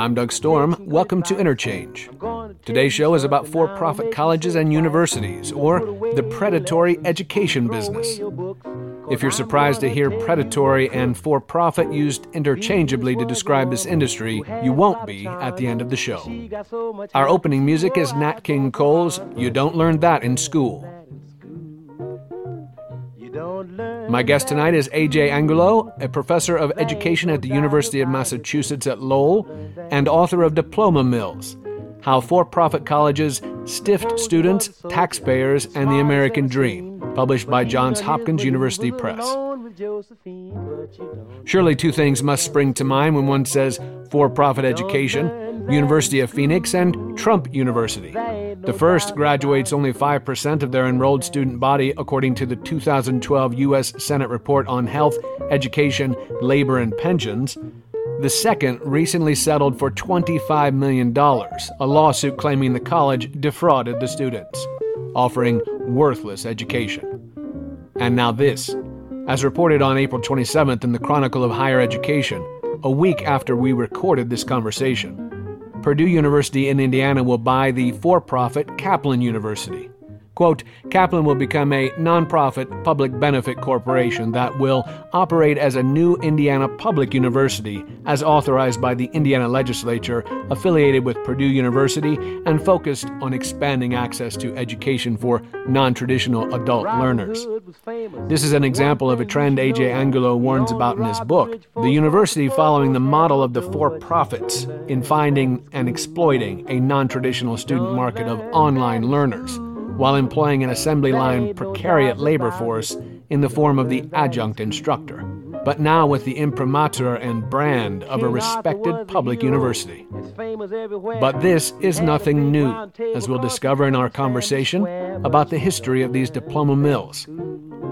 I'm Doug Storm. Welcome to Interchange. Today's show is about for profit colleges and universities, or the predatory education business. If you're surprised to hear predatory and for profit used interchangeably to describe this industry, you won't be at the end of the show. Our opening music is Nat King Cole's You Don't Learn That in School. My guest tonight is AJ Angulo, a professor of education at the University of Massachusetts at Lowell and author of Diploma Mills How For Profit Colleges Stiffed Students, Taxpayers, and the American Dream, published by Johns Hopkins University Press. Surely two things must spring to mind when one says for profit education University of Phoenix, and Trump University. The first graduates only 5% of their enrolled student body, according to the 2012 U.S. Senate report on health, education, labor, and pensions. The second recently settled for $25 million, a lawsuit claiming the college defrauded the students, offering worthless education. And now this. As reported on April 27th in the Chronicle of Higher Education, a week after we recorded this conversation, Purdue University in Indiana will buy the for profit Kaplan University. Quote, Kaplan will become a nonprofit public benefit corporation that will operate as a new Indiana public university, as authorized by the Indiana legislature, affiliated with Purdue University, and focused on expanding access to education for non traditional adult learners. This is an example of a trend A.J. Angulo warns about in his book the university following the model of the for profits in finding and exploiting a non traditional student market of online learners while employing an assembly line precariat labor force in the form of the adjunct instructor, but now with the imprimatur and brand of a respected public university. But this is nothing new, as we'll discover in our conversation about the history of these diploma mills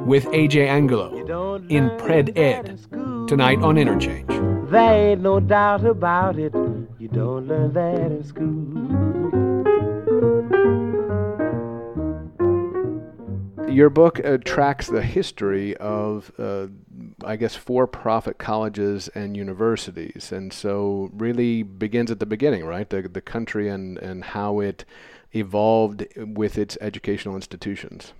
with AJ Angulo in Pred Ed tonight on Interchange. There ain't no doubt about it. You don't learn that in school. Your book uh, tracks the history of, uh, I guess, for-profit colleges and universities, and so really begins at the beginning, right? The the country and and how it evolved with its educational institutions.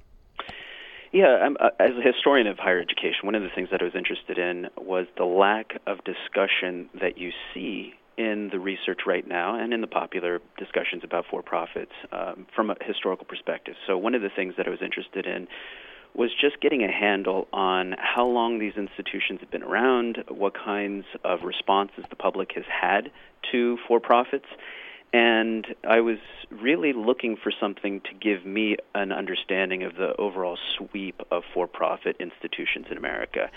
Yeah, uh, as a historian of higher education, one of the things that I was interested in was the lack of discussion that you see in the research right now and in the popular discussions about for profits um, from a historical perspective. So, one of the things that I was interested in was just getting a handle on how long these institutions have been around, what kinds of responses the public has had to for profits. And I was really looking for something to give me an understanding of the overall sweep of for profit institutions in America.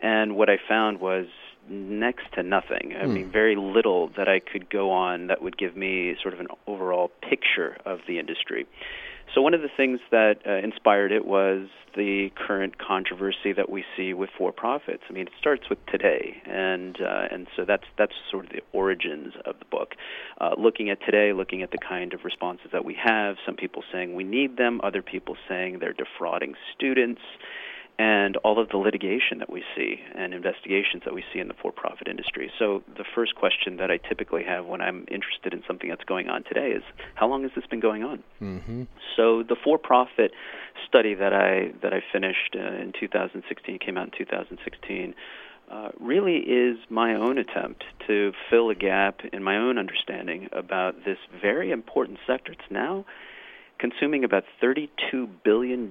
And what I found was next to nothing. I mean, very little that I could go on that would give me sort of an overall picture of the industry. So one of the things that uh, inspired it was the current controversy that we see with for-profits. I mean, it starts with today, and uh, and so that's that's sort of the origins of the book. Uh, looking at today, looking at the kind of responses that we have. Some people saying we need them, other people saying they're defrauding students and all of the litigation that we see and investigations that we see in the for profit industry. So, the first question that I typically have when I'm interested in something that's going on today is how long has this been going on? Mm-hmm. So, the for profit study that I, that I finished uh, in 2016 came out in 2016. Uh, really is my own attempt to fill a gap in my own understanding about this very important sector. It's now consuming about $32 billion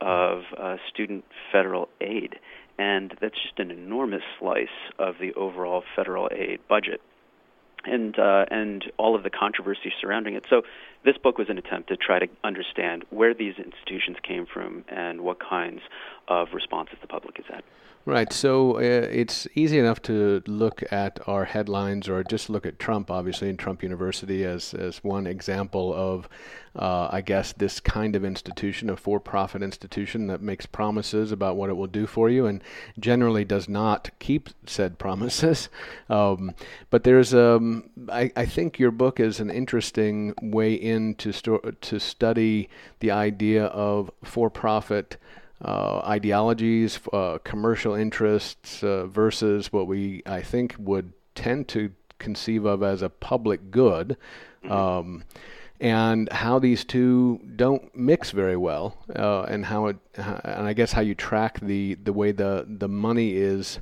of uh, student federal aid. And that's just an enormous slice of the overall federal aid budget. And, uh, and all of the controversy surrounding it. So, this book was an attempt to try to understand where these institutions came from and what kinds of responses the public has had. Right. So uh, it's easy enough to look at our headlines or just look at Trump, obviously, and Trump University as, as one example of, uh, I guess, this kind of institution, a for profit institution that makes promises about what it will do for you and generally does not keep said promises. Um, but there's, um, I, I think your book is an interesting way in to, sto- to study the idea of for profit uh, ideologies, uh, commercial interests uh, versus what we, I think, would tend to conceive of as a public good. Mm-hmm. Um, and how these two don't mix very well, uh, and how it, and I guess how you track the the way the the money is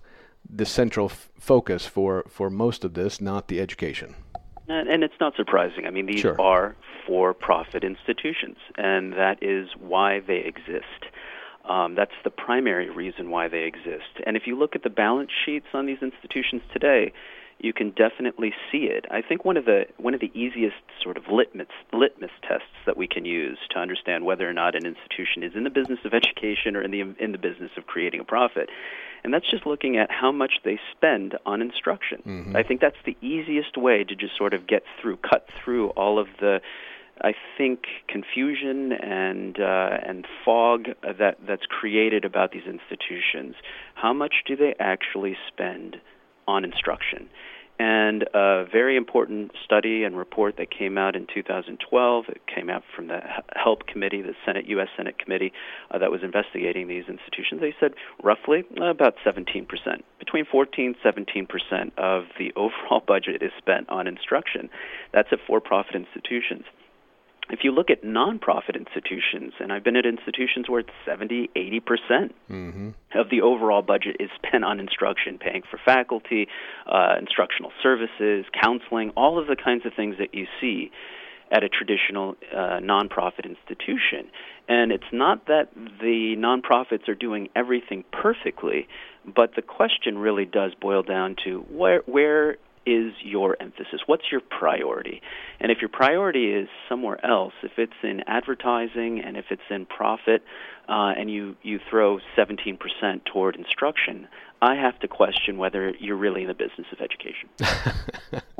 the central f- focus for for most of this, not the education. And, and it's not surprising. I mean, these sure. are for-profit institutions, and that is why they exist. Um, that's the primary reason why they exist. And if you look at the balance sheets on these institutions today, you can definitely see it. I think one of the one of the easiest sort of litmus litmus tests that we can use to understand whether or not an institution is in the business of education or in the in the business of creating a profit, and that's just looking at how much they spend on instruction. Mm-hmm. I think that's the easiest way to just sort of get through, cut through all of the I think confusion and uh, and fog that that's created about these institutions. How much do they actually spend on instruction? And a very important study and report that came out in 2012, it came out from the HELP Committee, the Senate, U.S. Senate Committee uh, that was investigating these institutions. They said roughly about 17%, between 14 17% of the overall budget is spent on instruction. That's at for profit institutions if you look at nonprofit institutions, and I've been at institutions where it's 70, 80 percent mm-hmm. of the overall budget is spent on instruction, paying for faculty, uh, instructional services, counseling, all of the kinds of things that you see at a traditional uh, nonprofit institution. And it's not that the nonprofits are doing everything perfectly, but the question really does boil down to where where is your emphasis? What's your priority? And if your priority is somewhere else, if it's in advertising and if it's in profit, uh, and you, you throw 17% toward instruction, I have to question whether you're really in the business of education.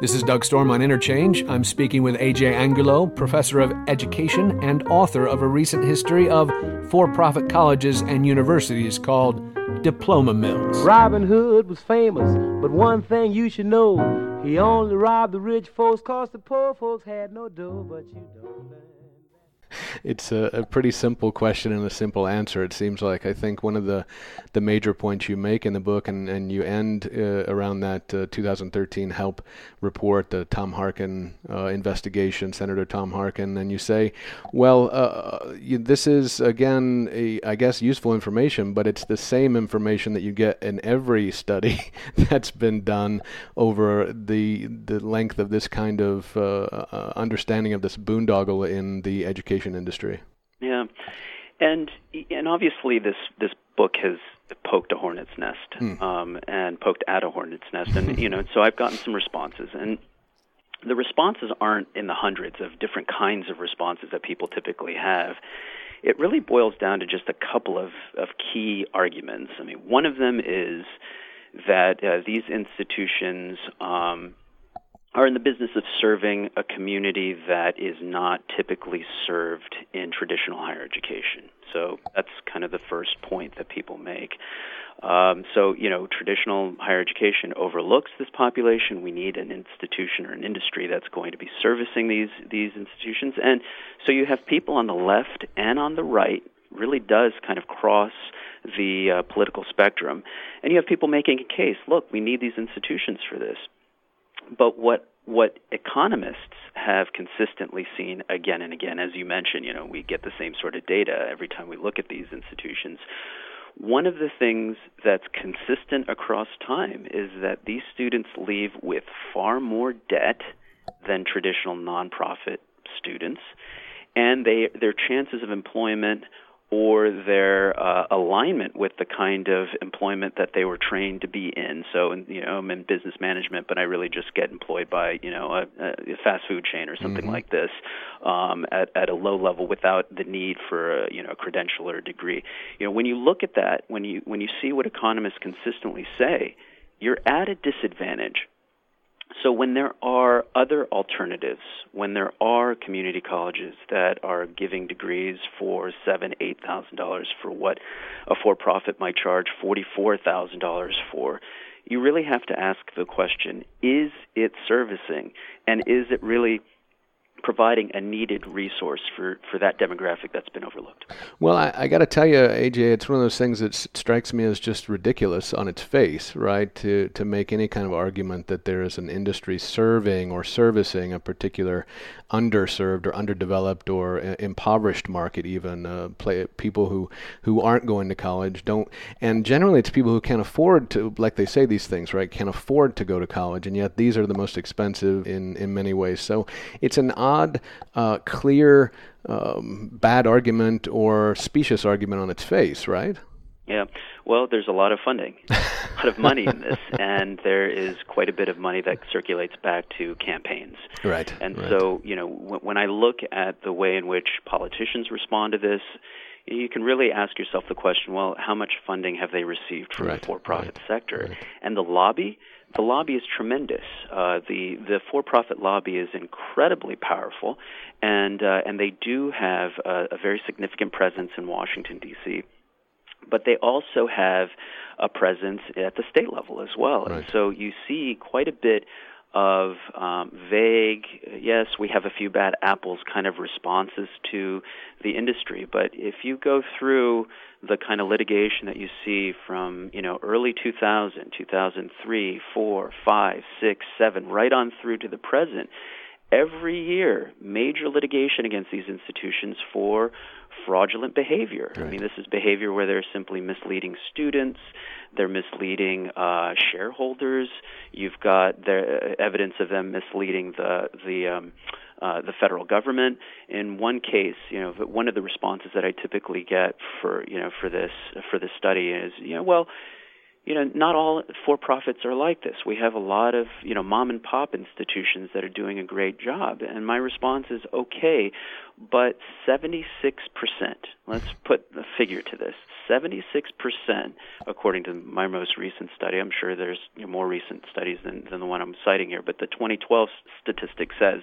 This is Doug Storm on Interchange. I'm speaking with AJ Angulo, professor of education and author of a recent history of for profit colleges and universities called Diploma Mills. Robin Hood was famous, but one thing you should know he only robbed the rich folks cause the poor folks had no dough, but you don't know it's a, a, pretty simple question and a simple answer. It seems like I think one of the the major points you make in the book, and, and you end uh, around that uh, 2013 HELP report, the Tom Harkin uh, investigation, Senator Tom Harkin, and you say, well, uh, you, this is again, a, I guess, useful information, but it's the same information that you get in every study that's been done over the the length of this kind of uh, uh, understanding of this boondoggle in the education industry. Yeah, and and obviously this this book has poked a hornet's nest hmm. um, and poked at a hornet's nest, and you know, so I've gotten some responses, and the responses aren't in the hundreds of different kinds of responses that people typically have. It really boils down to just a couple of, of key arguments. I mean, one of them is that uh, these institutions um, are in the business of serving a community that is not typically served in traditional higher education. So that's kind of the first point that people make. Um, so, you know, traditional higher education overlooks this population. We need an institution or an industry that's going to be servicing these these institutions. And so you have people on the left and on the right really does kind of cross the uh, political spectrum. And you have people making a case, look, we need these institutions for this. But what what economists have consistently seen again and again, as you mentioned, you know, we get the same sort of data every time we look at these institutions. One of the things that's consistent across time is that these students leave with far more debt than traditional nonprofit students, and they, their chances of employment or their uh, alignment with the kind of employment that they were trained to be in. So, you know, I'm in business management, but I really just get employed by, you know, a, a fast food chain or something mm-hmm. like this um, at, at a low level without the need for, a, you know, a credential or a degree. You know, when you look at that, when you when you see what economists consistently say, you're at a disadvantage so when there are other alternatives, when there are community colleges that are giving degrees for seven, eight thousand dollars for what a for-profit might charge forty-four thousand dollars for, you really have to ask the question: Is it servicing, and is it really providing a needed resource for, for that demographic that's been overlooked. Well, I, I got to tell you, AJ, it's one of those things that strikes me as just ridiculous on its face, right? To to make any kind of argument that there is an industry serving or servicing a particular underserved or underdeveloped or uh, impoverished market, even uh, play, people who who aren't going to college don't, and generally it's people who can't afford to, like they say these things, right? Can't afford to go to college, and yet these are the most expensive in in many ways. So it's an odd, uh, clear, um, bad argument or specious argument on its face, right? Yeah. Well, there's a lot of funding, a lot of money in this, and there is quite a bit of money that circulates back to campaigns. Right. And right. so, you know, w- when I look at the way in which politicians respond to this, you can really ask yourself the question, well, how much funding have they received from right. the for-profit right. sector? And the lobby, the lobby is tremendous. Uh, the the for-profit lobby is incredibly powerful, and uh, and they do have a, a very significant presence in Washington D.C. But they also have a presence at the state level as well, Right. and so you see quite a bit of um, vague, yes, we have a few bad apples kind of responses to the industry. But if you go through the kind of litigation that you see from you know early 2000, 2003, 4, 5, 6, 7, right on through to the present, every year major litigation against these institutions for fraudulent behavior. I mean, this is behavior where they're simply misleading students, they're misleading uh, shareholders. You've got the evidence of them misleading the the um, uh, the federal government. In one case, you know, one of the responses that I typically get for you know for this for this study is, you know, well, you know, not all for-profits are like this. We have a lot of, you know, mom and pop institutions that are doing a great job. And my response is okay, but 76%, let's put a figure to this. 76%, according to my most recent study, I'm sure there's you know, more recent studies than, than the one I'm citing here, but the 2012 statistic says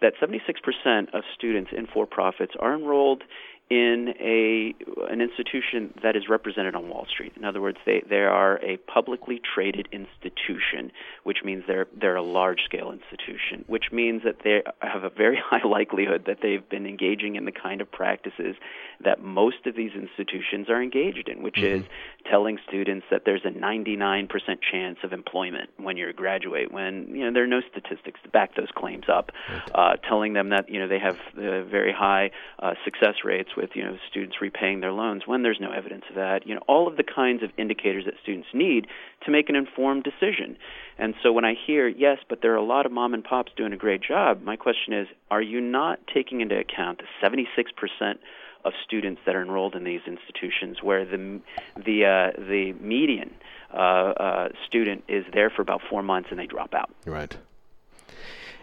that 76% of students in for-profits are enrolled in a an institution that is represented on Wall Street. In other words, they, they are a publicly traded institution, which means they're they're a large scale institution, which means that they have a very high likelihood that they've been engaging in the kind of practices that most of these institutions are engaged in, which Mhm. is telling students that there's a 99% chance of employment when you graduate, when you know there are no statistics to back those claims up, uh, telling them that you know they have uh, very high uh, success rates with you know students repaying their loans when there's no evidence of that. You know all of the kinds of indicators that students need to make an informed decision. And so when I hear yes, but there are a lot of mom and pops doing a great job, my question is, are you not taking into account the 76 percent of students that are enrolled in these institutions, where the the uh, the median uh, uh, student is there for about four months and they drop out. Right.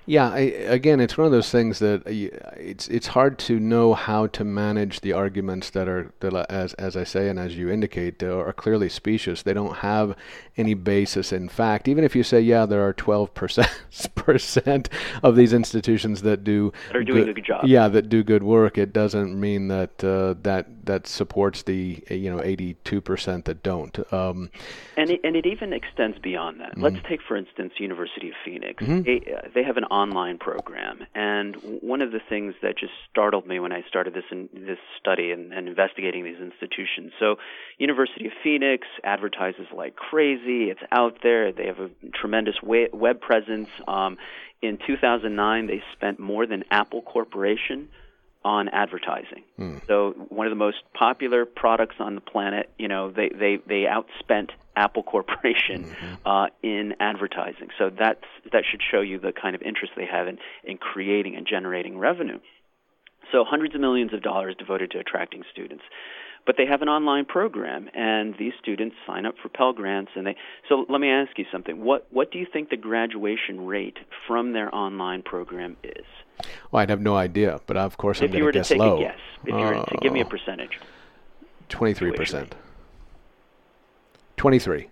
Yeah, I, again, it's one of those things that uh, it's it's hard to know how to manage the arguments that are that as as I say and as you indicate are clearly specious. They don't have any basis in fact. Even if you say, yeah, there are 12 percent percent of these institutions that do That are doing a good job. Yeah, that do good work. It doesn't mean that uh, that that supports the uh, you know 82 percent that don't. Um, And it, and it even extends beyond that. Mm-hmm. Let's take, for instance, University of Phoenix. Mhm. They, uh, they have an online program, and one of the things that just startled me when I started this in, this study and, and investigating these institutions. So, University of Phoenix advertises like crazy. It's out there. They have a tremendous web presence. Um, in 2009, they spent more than Apple Corporation on advertising. So one of the most popular products on the planet, you know, they they they outspent Apple Corporation uh, in advertising. So that's that should show you the kind of interest they have in in creating and generating revenue. So hundreds of millions of dollars devoted to attracting students. But they have an online program, and these students sign up for Pell Grants. And they so let me ask you something. What what do you think the graduation rate from their online program is? Well, I'd have no idea, but of course I'm if you going were to to guess take low. a guess, if you were to give me a Oh, percentage. 23%. 23.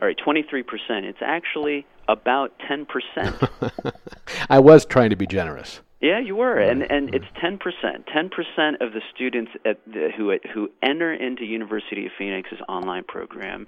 All right, 23%. It's actually about 10%. I was trying to be generous. yeah, you were. And and it's 10%. 10% of the students at the, who who enter into University of Phoenix's online program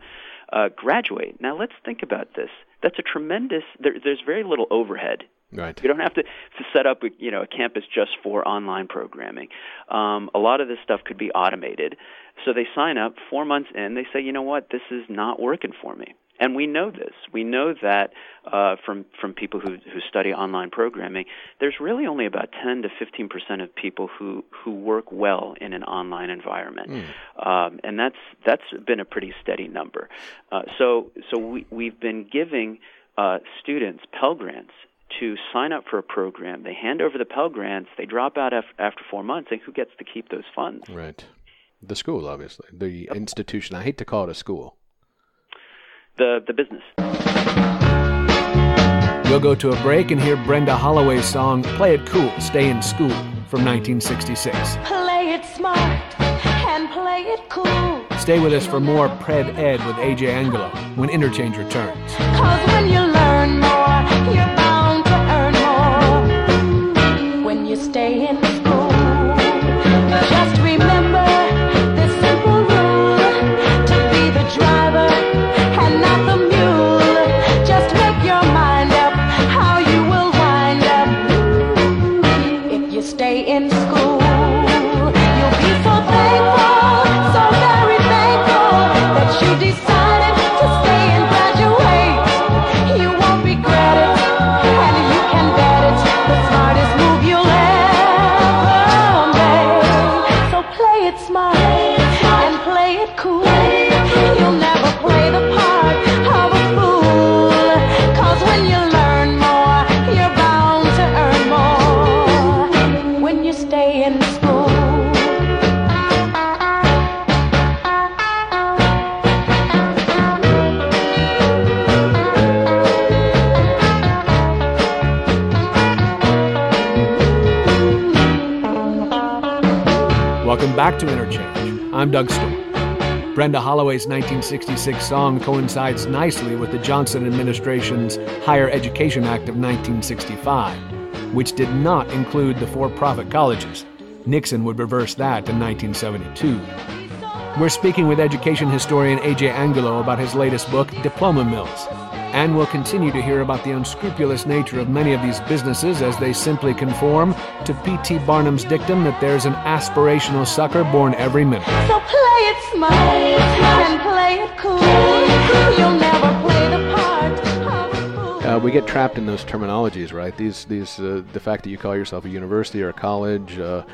uh, graduate. Now let's think about this. That's a tremendous there, there's very little overhead Right. You don't have to, to set up, a, you know, a campus just for online programming. Um, a lot of this stuff could be automated. So they sign up. Four months in, they say, you know what, this is not working for me. And we know this. We know that uh, from from people who who study online programming, there's really only about 10 to 15 percent of people who who work well in an online environment, mm. um, and that's that's been a pretty steady number. Uh, so so we we've been giving uh, students Pell grants to sign up for a program. They hand over the Pell grants. They drop out af- after four months, and who gets to keep those funds? Right. The school, obviously, the yep. institution. I hate to call it a school the, the business. We'll go to a break and hear Brenda Holloway's song Play It Cool, Stay in School from 1966. Play it smart and play it cool. Stay with us for more Pred Ed with AJ Angulo when Interchange returns. Cause when you learn more, you're When Brenda Holloway's 1966 song coincides nicely with the Johnson administration's Higher Education Act of 1965, which did not include the for profit colleges. Nixon would reverse that in 1972. We're speaking with education historian A.J. Angulo about his latest book, Diploma Mills. And we'll continue to hear about the unscrupulous nature of many of these businesses as they simply conform to P.T. Barnum's dictum that there's an aspirational sucker born every minute. So play it smart and play it cool. You'll never play the part of a fool. Uh, we get trapped in those terminologies, right? These, these, uh, the fact that you call yourself a university or a college uh,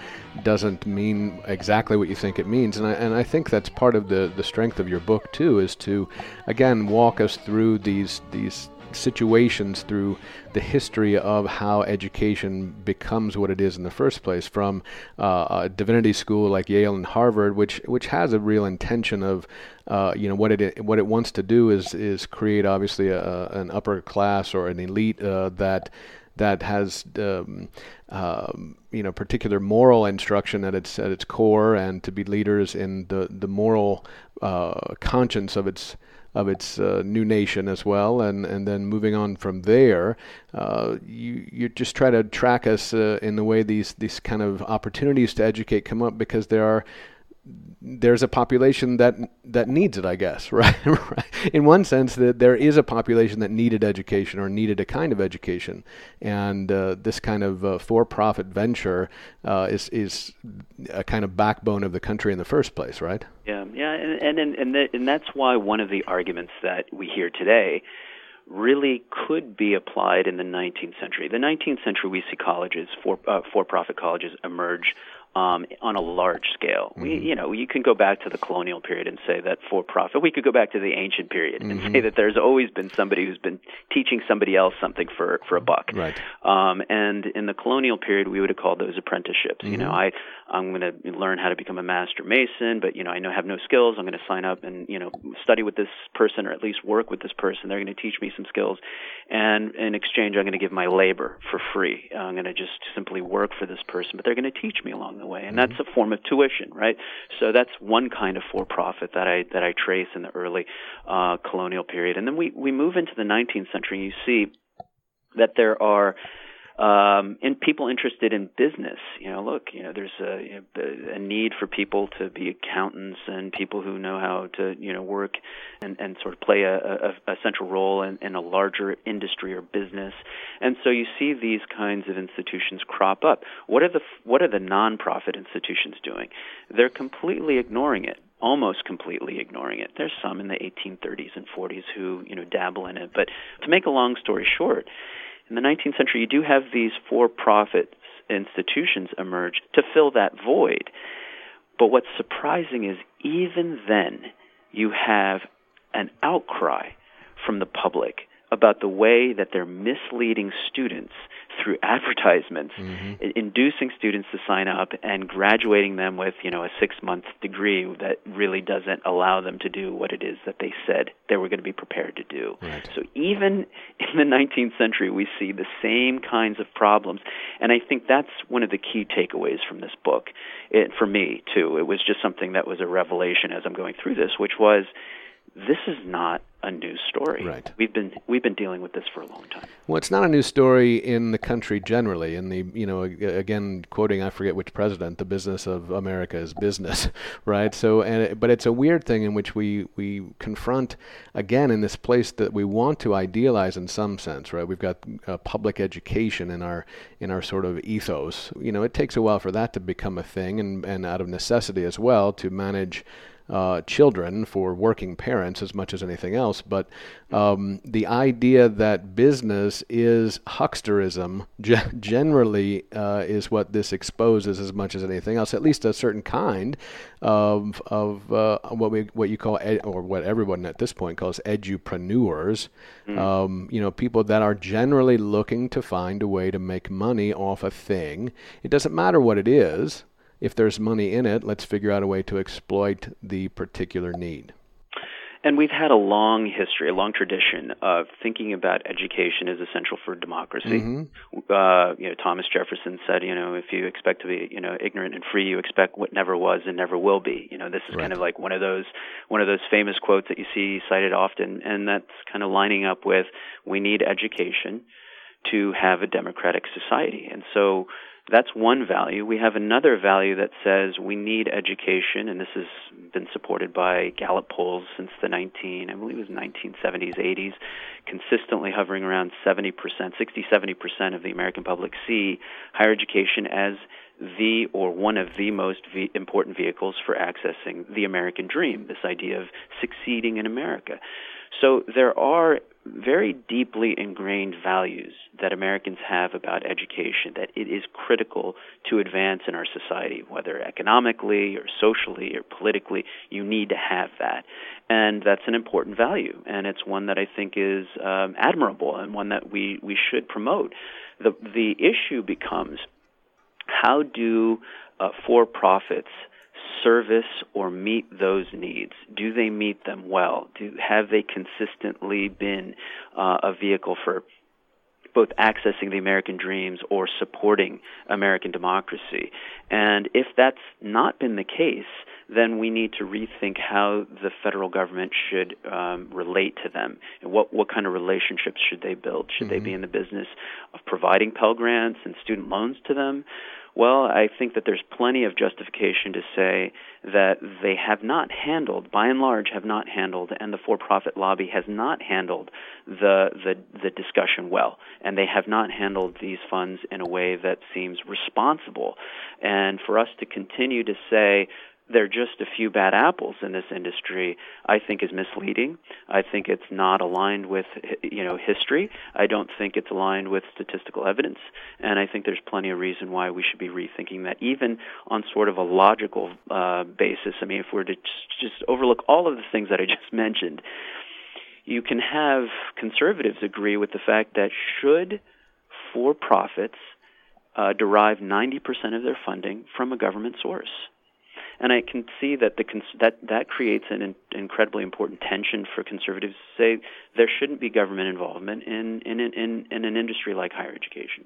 doesn't mean exactly what you think it means, and I, and I think that's part of the, the strength of your book too, is to, again, walk us through these these situations through the history of how education becomes what it is in the first place from uh, a divinity school like Yale and Harvard which which has a real intention of uh, you know what it what it wants to do is is create obviously a, an upper class or an elite uh, that that has um, um, you know particular moral instruction at its at its core and to be leaders in the the moral uh, conscience of its of its uh, new nation as well, and, and then moving on from there, uh, you you just try to track us uh, in the way these these kind of opportunities to educate come up because there are there's a population that that needs it, I guess, right? In one sense, that there is a population that needed education or needed a kind of education, and uh, this kind of uh, for-profit venture uh, is is a kind of backbone of the country in the first place, right? Yeah, yeah, and and and, the, and that's why one of the arguments that we hear today really could be applied in the 19th century. The 19th century, we see colleges, for uh, for-profit colleges, emerge um, on a large scale. Mm-hmm. We, you know, you can go back to the colonial period and say that for profit. We could go back to the ancient period mm-hmm. and say that there's always been somebody who's been teaching somebody else something for for a buck. Right. Um, and in the colonial period, we would have called those apprenticeships. Mm-hmm. You know, I I'm going to learn how to become a master mason, but you know, I know I have no skills. I'm going to sign up and you know study with this person or at least work with this person. They're going to teach me some skills, and in exchange, I'm going to give my labor for free. I'm going to just simply work for this person, but they're going to teach me along the way, and that's a form of tuition, right? So that's one kind of for-profit that I that I trace in the early uh, colonial period, and then we we move into the 19th century. and You see that there are um, and people interested in business. You know, look, you know, there's a, you know, a need for people to be accountants and people who know how to, you know, work and, and sort of play a, a, a central role in, in a larger industry or business. And so you see these kinds of institutions crop up. What are the what are the nonprofit institutions doing? They're completely ignoring it almost completely ignoring it. There's some in the 1830s and 40s who, you know, dabble in it, but to make a long story short, in the 19th century, you do have these for profit institutions emerge to fill that void. But what's surprising is even then, you have an outcry from the public about the way that they're misleading students through advertisements, mm-hmm. inducing students to sign up and graduating them with, you know, a 6-month degree that really doesn't allow them to do what it is that they said they were going to be prepared to do. Right. So even in the 19th century we see the same kinds of problems and I think that's one of the key takeaways from this book. It, for me too. It was just something that was a revelation as I'm going through this, which was this is not a new story. Right. We've been we've been dealing with this for a long time. Well, it's not a new story in the country generally. In the you know again quoting I forget which president, the business of America is business, right? So and it, but it's a weird thing in which we we confront again in this place that we want to idealize in some sense, right? We've got uh, public education in our in our sort of ethos. You know, it takes a while for that to become a thing, and and out of necessity as well to manage uh, children for working parents as much as anything else. But um, the idea that business is hucksterism ge- generally uh, is what this exposes as much as anything else. At least a certain kind of of uh, what we what you call ed- or what everyone at this point calls edupreneurs. Mm. Um, you know, people that are generally looking to find a way to make money off a thing. It doesn't matter what it is if there's money in it, let's figure out a way to exploit the particular need. And we've had a long history, a long tradition of thinking about education as essential for democracy. Mm-hmm. Uh, you know, Thomas Jefferson said, you know, if you expect to be, you know, ignorant and free, you expect what never was and never will be. You know, this is right. kind of like one of those one of those famous quotes that you see cited often, and that's kind of lining up with we need education to have a democratic society. And so that's one value. We have another value that says we need education, and this has been supported by Gallup polls since the 19, I believe it was 1970s, 80s, consistently hovering around 70%, 60, 70% of the American public see higher education as the or one of the most important vehicles for accessing the American dream, this idea of succeeding in America. So there are very deeply ingrained values that Americans have about education that it is critical to advance in our society, whether economically or socially or politically, you need to have that. And that's an important value, and it's one that I think is um, admirable and one that we, we should promote. The, the issue becomes how do uh, for profits service or meet those needs? Do they meet them well? Do have they consistently been uh, a vehicle for both accessing the American dreams or supporting American democracy? And if that's not been the case, then we need to rethink how the federal government should um, relate to them. And what, what kind of relationships should they build? Should mm-hmm. they be in the business of providing Pell Grants and student loans to them? Well, I think that there's plenty of justification to say that they have not handled, by and large, have not handled, and the for-profit lobby has not handled the the, the discussion well, and they have not handled these funds in a way that seems responsible. And for us to continue to say there are just a few bad apples in this industry, I think is misleading. I think it's not aligned with you know history. I don't think it's aligned with statistical evidence, and I think there's plenty of reason why we should be rethinking that, even on sort of a logical uh, basis. I mean, if we're to just overlook all of the things that I just mentioned, you can have conservatives agree with the fact that should for-profits uh, derive 90% of their funding from a government source and I can see that the that that creates an in- incredibly important tension for conservatives to say there shouldn't be government involvement in in, in, in an industry like higher education.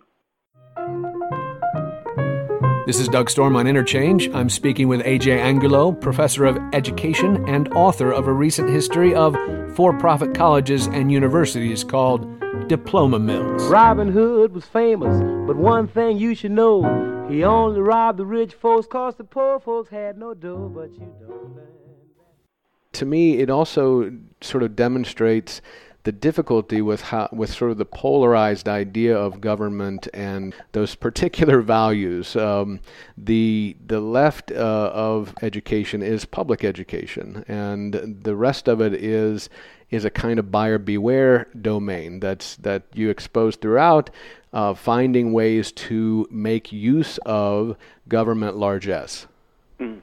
This is Doug Storm on Interchange. I'm speaking with AJ Angulo, professor of education and author of a recent history of for profit colleges and universities called diploma mills. Robin Hood was famous, but one thing you should know, he only robbed the rich folks cause the poor folks had no dough, but you don't learn. To me, it also sort of demonstrates the difficulty with how, with sort of the polarized idea of government and those particular values. Um, the the left uh, of education is public education, and the rest of it is is a kind of buyer beware domain that's that you expose throughout, uh, finding ways to make use of government largesse. Mm.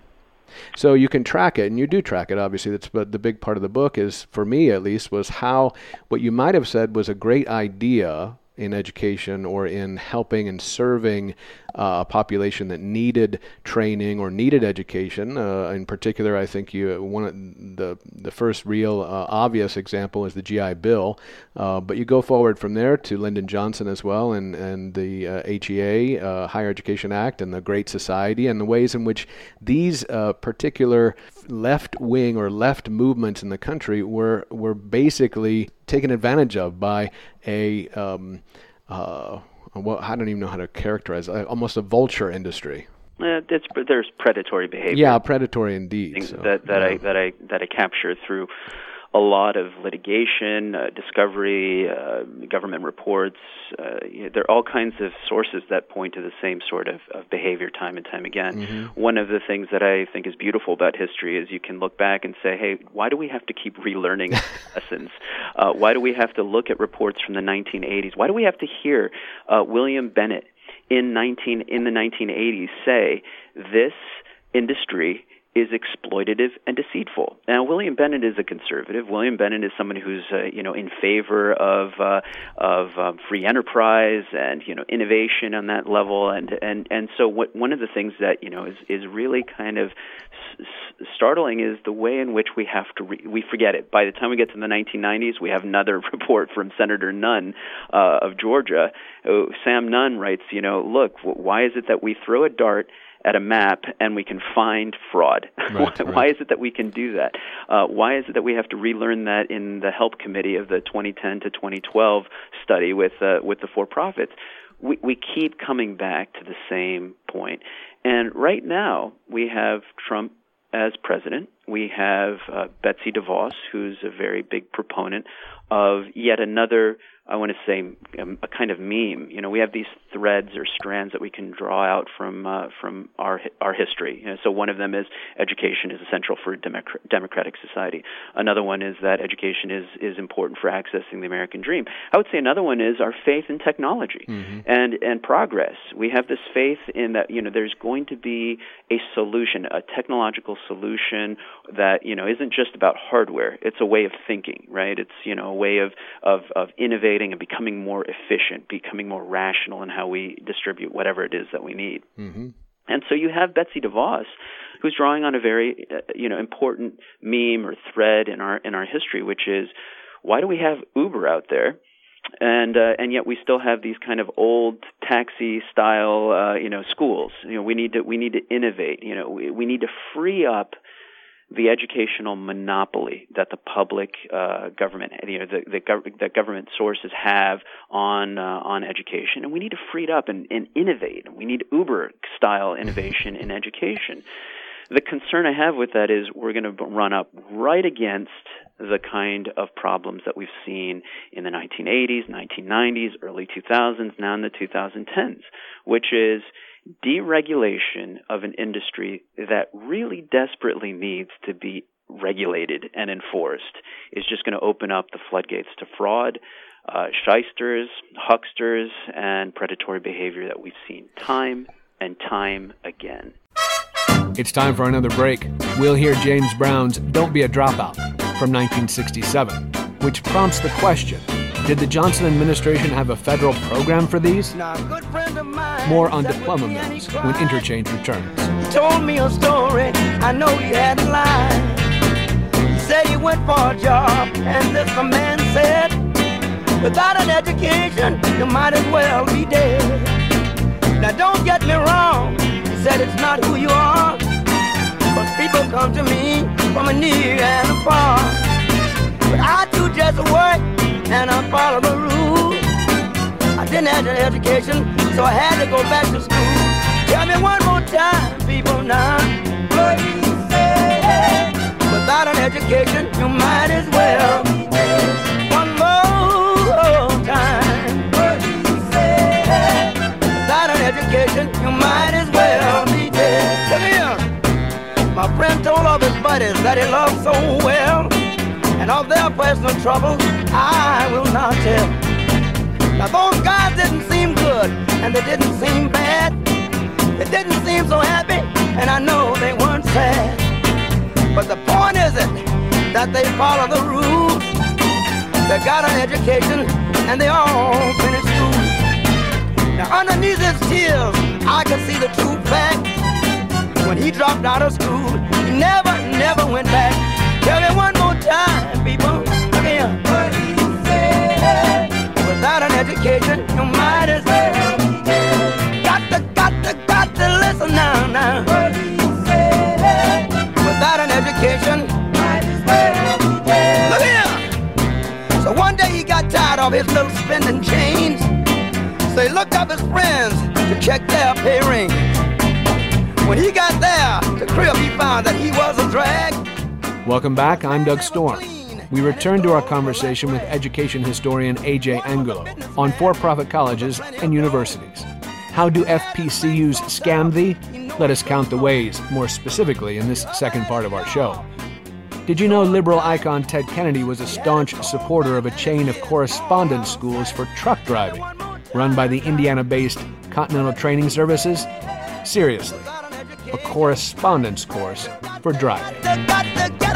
So you can track it, and you do track it. Obviously, that's but the big part of the book is, for me at least, was how what you might have said was a great idea in education or in helping and serving uh, a population that needed training or needed education. Uh, in particular, I think you one the the first real uh, obvious example is the GI Bill, uh, but you go forward from there to Lyndon Johnson as well, and and the HEA uh, uh, Higher Education Act and the Great Society, and the ways in which these particular left wing or left movements in the country were were basically taken advantage of by a um, uh, well, I don't even know how to characterize it, almost a vulture industry. Uh, it's, there's predatory behavior. Yeah, predatory indeed. So, that that yeah. I that I that I capture through a lot of litigation, uh, discovery, uh, government reports. Uh, you know, there are all kinds of sources that point to the same sort of, of behavior time and time again. Mm-hmm. One of the things that I think is beautiful about history is you can look back and say, hey, why do we have to keep relearning lessons? Uh, why do we have to look at reports from the 1980s? Why do we have to hear uh, William Bennett in 19 in the 1980s say this industry is exploitative and deceitful. Now, William Bennett is a conservative. William Bennett is someone who's uh, you know in favor of uh, of um, free enterprise and you know innovation on that level. And and and so what, one of the things that you know is is really kind of s- startling is the way in which we have to re- we forget it. By the time we get to the 1990s, we have another report from Senator Nunn uh, of Georgia. Oh, Sam Nunn writes, you know, look, why is it that we throw a dart at a map and we can find fraud. Right, why, right. is it that we can do that? Uh, why is it that we have to relearn that in the help committee of the 2010 to 2012 study with uh, with the for-profits? We, we keep coming back to the same point. And right now we have Trump as president. We have uh, Betsy DeVos, who's a very big proponent of yet another I want to say um, a kind of meme. You know, we have these threads or strands that we can draw out from uh, from our our history. You know, so one of them is education is essential for a democratic society. Another one is that education is is important for accessing the American dream. I would say another one is our faith in technology mm-hmm. and and progress. We have this faith in that you know there's going to be a solution, a technological solution that you know isn't just about hardware. It's a way of thinking, right? It's you know a way of of of innovating and becoming more efficient, becoming more rational in how we distribute whatever it is that we need. Mm-hmm. And so you have Betsy DeVos, who's drawing on a very uh, you know important meme or thread in our in our history, which is why do we have Uber out there? and uh, and yet we still have these kind of old taxi style uh, you know schools. You know we need to we need to innovate. You know we, we need to free up the educational monopoly that the public uh, government, you know, the, the gov- that government sources have on uh, on education, and we need to free it up and, and innovate. We need Uber style innovation in education. The concern I have with that is we're going to run up right against the kind of problems that we've seen in the 1980s, 1990s, early 2000s, now in the 2010s, which is deregulation of an industry that really desperately needs to be regulated and enforced is just going to open up the floodgates to fraud, uh, shysters, hucksters, and predatory behavior that we've seen time and time again. It's time for another break. We'll hear James Brown's Don't Be a Dropout from 1967, which prompts the question did the Johnson administration have a federal program for these? More on diploma mills when Interchange returns. He told me a story, I know he hadn't lied. He said he went for a job, and this a man said, without an education, you might as well be dead. Now don't get me wrong, he said it's not who you are, but people come to me from a near and a far. But I do just work and I followed the rules. I didn't have an education, so I had to go back to school. Tell me one more time, people now. What he said. Without an education, you might as well. One more time. What he said. Without an education, you might as well be dead. Look here. My friend told all his buddies that he loved so well. And of their personal troubles, I will not tell. Now those guys didn't seem good, and they didn't seem bad. They didn't seem so happy, and I know they weren't sad. But the point isn't that they follow the rules. They got an education, and they all finished school. Now underneath his tears, I can see the true fact. When he dropped out of school, he never, never went back. Tell me one more time, people. Here. Without an education, you might as well. Got to, got to, got to listen now, now. What he said. Without an education, might as well. Look here. So one day he got tired of his little spending chains. So he looked up his friends to check their pay ring. When he got there, the crib he found that he was a drag. Welcome back. I'm Doug Storm. We return to our conversation with education historian A.J. Angulo on for profit colleges and universities. How do FPCUs scam thee? Let us count the ways, more specifically in this second part of our show. Did you know liberal icon Ted Kennedy was a staunch supporter of a chain of correspondence schools for truck driving, run by the Indiana based Continental Training Services? Seriously, a correspondence course for driving.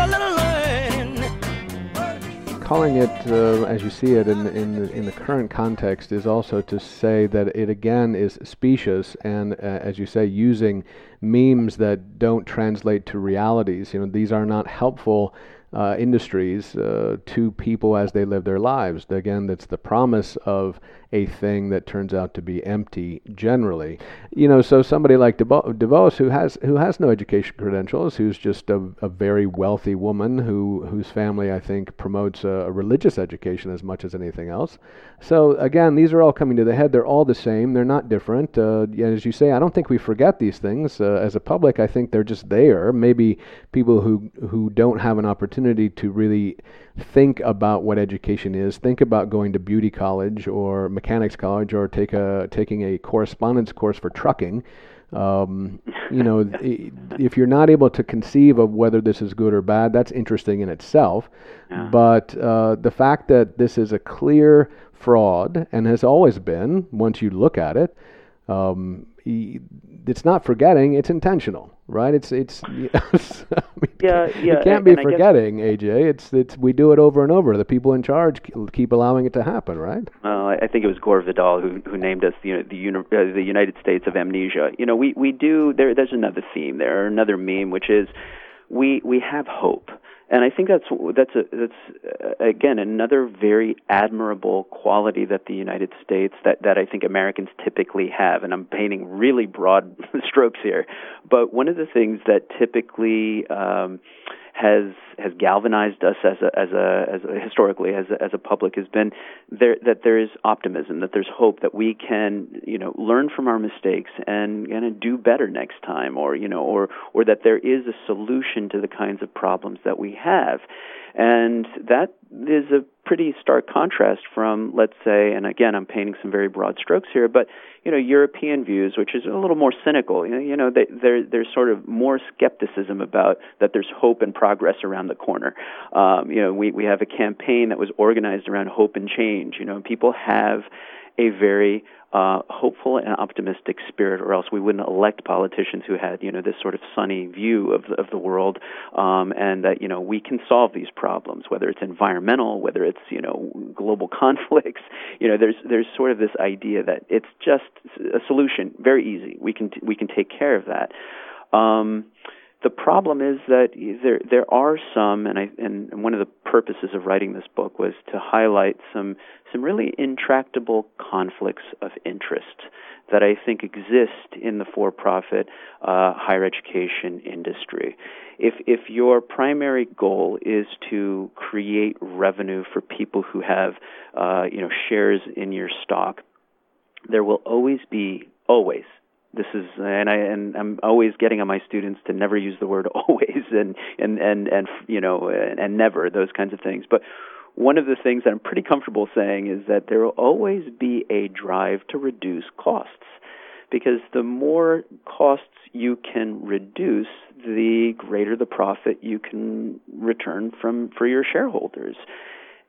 Calling it uh, as you see it in in the, in the current context is also to say that it again is specious and uh, as you say using memes that don't translate to realities. You know these are not helpful uh, industries uh, to people as they live their lives. Again that's the promise of a thing that turns out to be empty generally. You know so somebody like DeVos, who has who has no education credentials who's just a, a very wealthy woman who whose family I think promotes a, a religious education as much as anything else. So again these are all coming to the head. They're all the same. They're not different. Uh, as you say I don't think we forget these things. Uh, as a public I think they're just there. Maybe people who who don't have an opportunity to really think about what education is. Think about going to beauty college or mechanics college or take a taking a correspondence course for trucking. Um, you know if you're not able to conceive of whether this is good or bad that's interesting in itself. Yeah. but uh, the fact that this is a clear fraud and has always been once you look at it um, it's not forgetting it's intentional right it's it's you know, I mean, Yeah, yeah, it can't and- be and I guess- forgetting aj it's it's we do it over and over the people in charge keep allowing it to happen right Well, I I think it was Gore Vidal who who named us the the, uni- uh, the United States of amnesia. You know, we we do there. There's another theme there, another meme, which is we we have hope, and I think that's that's a, that's uh, again another very admirable quality that the United States that that I think Americans typically have. And I'm painting really broad strokes here, but one of the things that typically um, has has galvanized us as a as a as a, historically as a, as a public has been there that there is optimism that there's hope that we can you know learn from our mistakes and and do better next time or you know or or that there is a solution to the kinds of problems that we have. And that is a pretty stark contrast from let's say and again I'm painting some very broad strokes here but you know European views which is a little more cynical. You know, you know they, there there's sort of more skepticism about that there's hope and progress around the corner um, you know we we have a campaign that was organized around hope and change you know people have a very uh, hopeful and optimistic spirit, or else we wouldn't elect politicians who had, you know, this sort of sunny view of the, of the world, um, and that you know we can solve these problems, whether it's environmental, whether it's you know global conflicts. You know, there's there's sort of this idea that it's just a solution, very easy. We can we can take care of that. Um, the problem is that there there are some, and I and one of the purposes of writing this book was to highlight some some really intractable conflicts of interest that I think exist in the for-profit uh, higher education industry. If if your primary goal is to create revenue for people who have uh, you know shares in your stock, there will always be always this is and I and I'm always getting on my students to never use the word always and and and and you know and, and never those kinds of things. But one of the things that I'm pretty comfortable saying is that there will always be a drive to reduce costs because the more costs you can reduce, the greater the profit you can return from for your shareholders.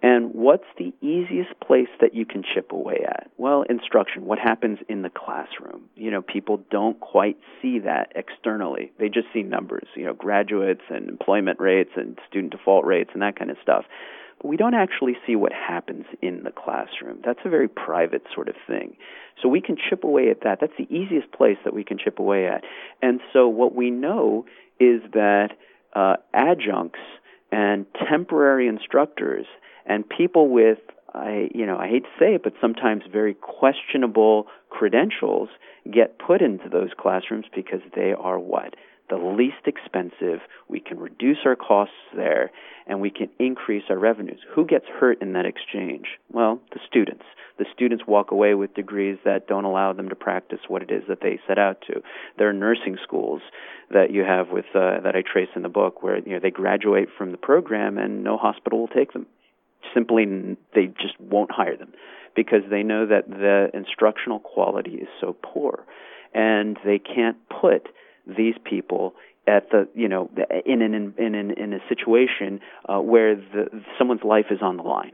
And what's the easiest place that you can chip away at? Well, instruction. What happens in the classroom? You know, people don't quite see that externally. They just see numbers, you know, graduates and employment rates and student default rates and that kind of stuff. But we don't actually see what happens in the classroom. That's a very private sort of thing. So we can chip away at that. That's the easiest place that we can chip away at. And so what we know is that uh, adjuncts and temporary instructors and people with I you know I hate to say it, but sometimes very questionable credentials get put into those classrooms because they are what the least expensive. We can reduce our costs there, and we can increase our revenues. Who gets hurt in that exchange? Well, the students. The students walk away with degrees that don't allow them to practice what it is that they set out to. There are nursing schools that you have with uh, that I trace in the book where you know they graduate from the program and no hospital will take them simply they just won't hire them because they know that the instructional quality is so poor. And they can't put these people at the you know in an in an in a situation uh, where the someone's life is on the line.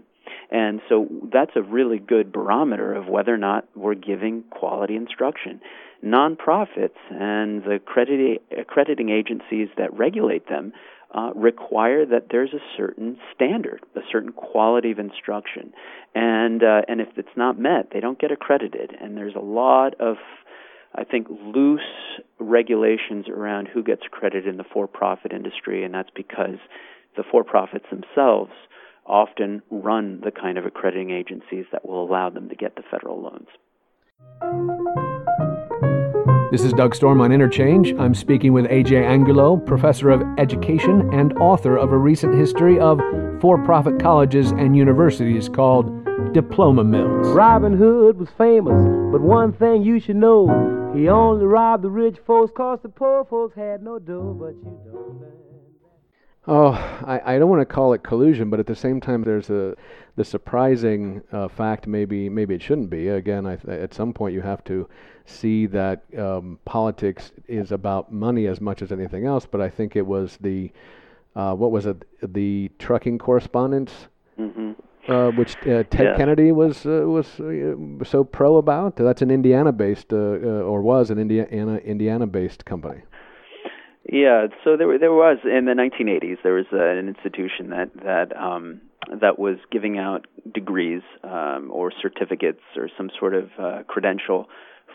And so that's a really good barometer of whether or not we're giving quality instruction. Nonprofits and the accrediting agencies that regulate them uh, require that there's a certain standard, a certain quality of instruction, and uh, and if it's not met, they don't get accredited. And there's a lot of I think loose regulations around who gets accredited in the for-profit industry, and that's because the for-profits themselves often run the kind of accrediting agencies that will allow them to get the federal loans. This is Doug Storm on Interchange. I'm speaking with AJ Angulo, professor of education and author of a recent history of for profit colleges and universities called Diploma Mills. Robin Hood was famous, but one thing you should know he only robbed the rich folks cause the poor folks had no dough, but you don't know. Oh, I, I don't want to call it collusion, but at the same time, there's a the surprising uh, fact. Maybe maybe it shouldn't be. Again, I, at some point, you have to see that um, politics is about money as much as anything else. But I think it was the uh, what was it? The trucking correspondence, mm-hmm. uh, which uh, Ted Yeah. Kennedy was uh, was uh, so pro about. That's an Indiana-based, uh, uh, or was an Indiana Indiana-based company. Yeah, so there there was in the 1980s there was an institution that that um, that was giving out degrees um, or certificates or some sort of uh, credential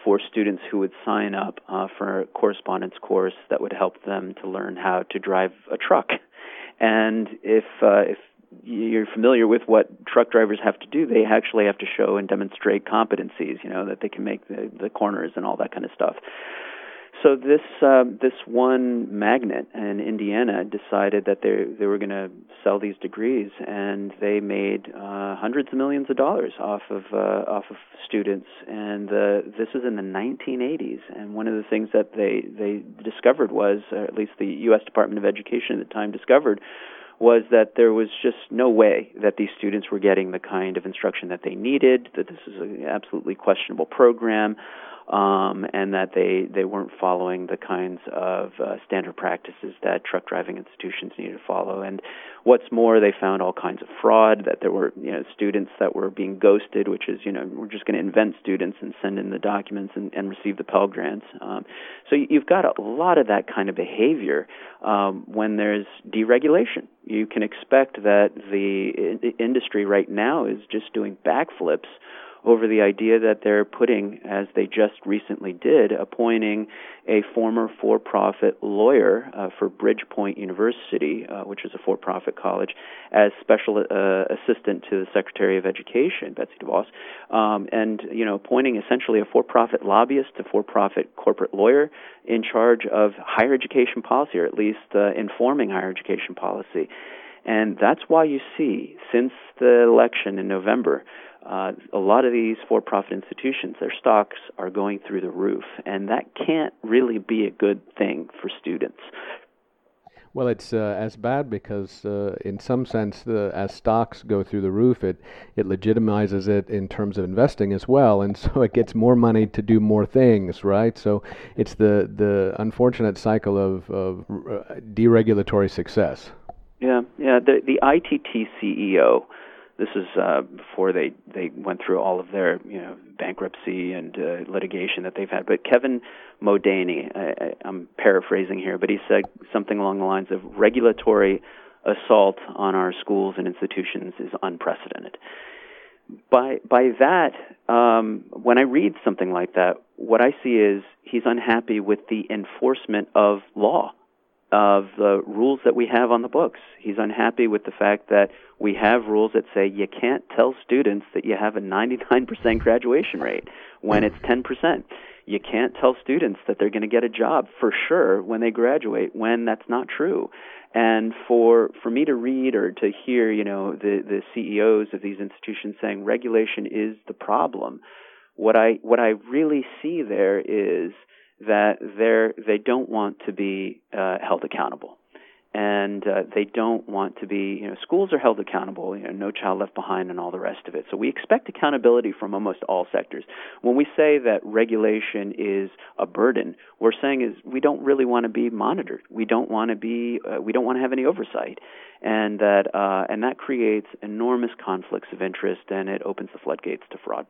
for students who would sign up uh, for a correspondence course that would help them to learn how to drive a truck. And if uh, if you're familiar with what truck drivers have to do, they actually have to show and demonstrate competencies, you know, that they can make the, the corners and all that kind of stuff. So this um, this one magnet in Indiana decided that they they were going to sell these degrees, and they made uh, hundreds of millions of dollars off of uh, off of students. And uh, this was in the 1980s. And one of the things that they they discovered was, or at least the U.S. Department of Education at the time discovered, was that there was just no way that these students were getting the kind of instruction that they needed. That this is an absolutely questionable program um, and that they, they weren't following the kinds of uh, standard practices that truck driving institutions needed to follow. And what's more, they found all kinds of fraud. That there were you know students that were being ghosted, which is you know we're just going to invent students and send in the documents and, and receive the Pell grants. Um, so you've got a lot of that kind of behavior um, when there's deregulation. You can expect that the industry right now is just doing backflips over the idea that they're putting, as they just recently did, appointing a former for profit lawyer uh, for Bridgepoint University, uh, which is a for profit college, as special uh, assistant to the Secretary of Education, Betsy DeVos, um, and you know, appointing essentially a for profit lobbyist, a for profit corporate lawyer in charge of higher education policy, or at least uh, informing higher education policy. And that's why you see, since the election in November, uh, a lot of these for-profit institutions, their stocks are going through the roof, and that can't really be a good thing for students. Well, it's uh, as bad because, uh, in some sense, as stocks go through the roof, it it legitimizes it in terms of investing as well, and so it gets more money to do more things, right? So it's the the unfortunate cycle of of uh, deregulatory success. Yeah, yeah. The the ITT CEO this is uh, before they they went through all of their you know bankruptcy and uh, litigation that they've had. But Kevin Modany, I, I'm paraphrasing here, but he said something along the lines of regulatory assault on our schools and institutions is unprecedented. By by that, um, when I read something like that, what I see is he's unhappy with the enforcement of law of the rules that we have on the books. He's unhappy with the fact that we have rules that say you can't tell students that you have a 99% graduation rate when it's 10%. You can't tell students that they're going to get a job for sure when they graduate when that's not true. And for for me to read or to hear, you know, the the CEOs of these institutions saying regulation is the problem, what I what I really see there is that they're they don't want to be uh, held accountable, and uh, they don't want to be. You know, schools are held accountable. You know, no child left behind, and all the rest of it. So we expect accountability from almost all sectors. When we say that regulation is a burden, we're saying is we don't really want to be monitored. We don't want to be. Uh, we don't want to have any oversight, and that uh, and that creates enormous conflicts of interest, and it opens the floodgates to fraud.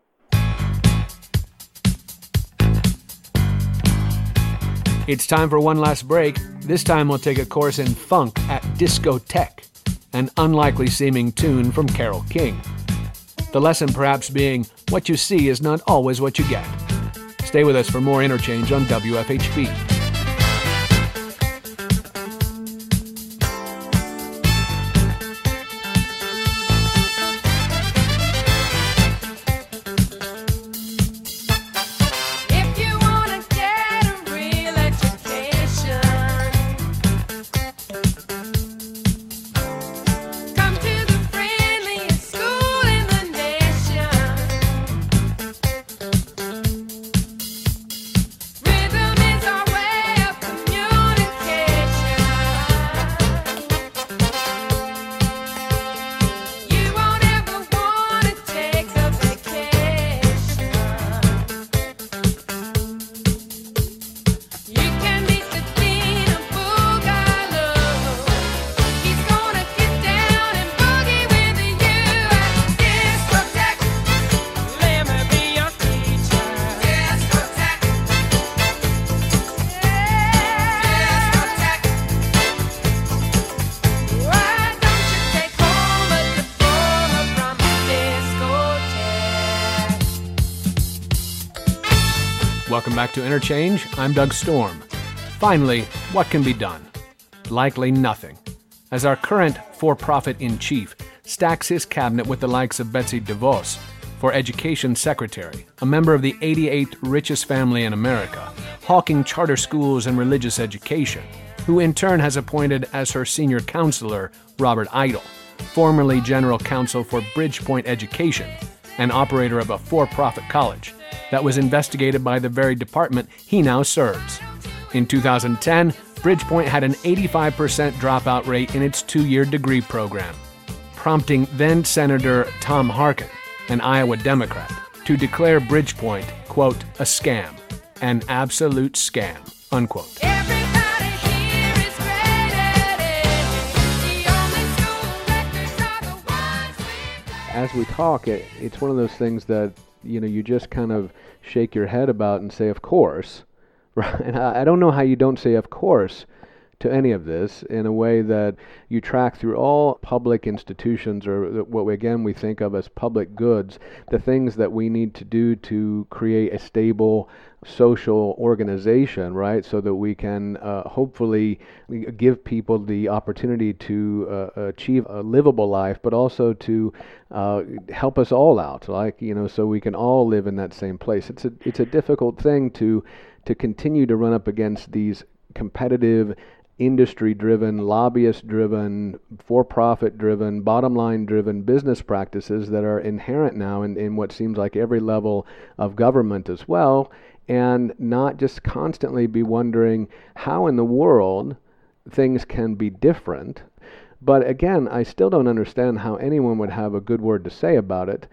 It's time for one last break. This time we'll take a course in funk at Discotheque, an unlikely seeming tune from Carole King. The lesson perhaps being what you see is not always what you get. Stay with us for more interchange on WFHB. Interchange. I'm Doug Storm. Finally, what can be done? Likely nothing. As our current for profit in chief stacks his cabinet with the likes of Betsy DeVos for Education Secretary, a member of the 88th richest family in America, hawking charter schools and religious education, who in turn has appointed as her senior counselor Robert Eitel, formerly general counsel for Bridgepoint Education, and operator of a for profit college that was investigated by the very department he now serves. In 2010, Bridgepoint had an 85% dropout rate in its two year degree program, prompting then Senator Tom Harkin, an Iowa Democrat, to declare Bridgepoint, quote, a scam, an absolute scam, unquote. As we talk, it, it's one of those things that you know you just kind of shake your head about and say, of course, right? And I, I don't know how you don't say, of course, to any of this in a way that you track through all public institutions or what we, again we think of as public goods, the things that we need to do to create a stable social organization, right? So that we can uh, hopefully give people the opportunity to uh, achieve a livable life, but also to uh, help us all out, like you know, so we can all live in that same place. It's a it's a difficult thing to to continue to run up against these competitive industry driven, lobbyist driven, for profit driven, bottom line driven business practices that are inherent now in, in what seems like every level of government as well and not just constantly be wondering how in the world things can be different. But again, I still don't understand how anyone would have a good word to say about it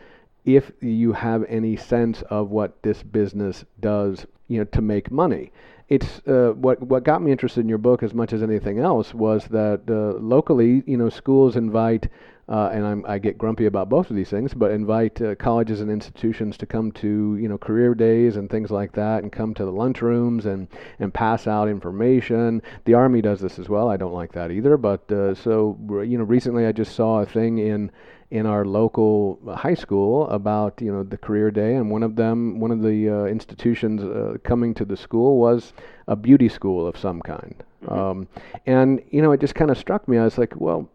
if you have any sense of what this business does, you know, to make money. It's uh, what what got me interested in your book as much as anything else was that uh, locally, you know, schools invite uh, and I'm, i get grumpy about both of these things, but invite uh, colleges and institutions to come to you know career days and things like that, and come to the lunchrooms and and pass out information. The Army does this as well. I don't like that either, but uh, so you know recently I just saw a thing in in our local high school about you know the career day, and one of them, one of the uh, institutions uh, coming to the school was a beauty school of some kind. Mm-hmm. Um, and you know, it just kind of struck me. I was like, well,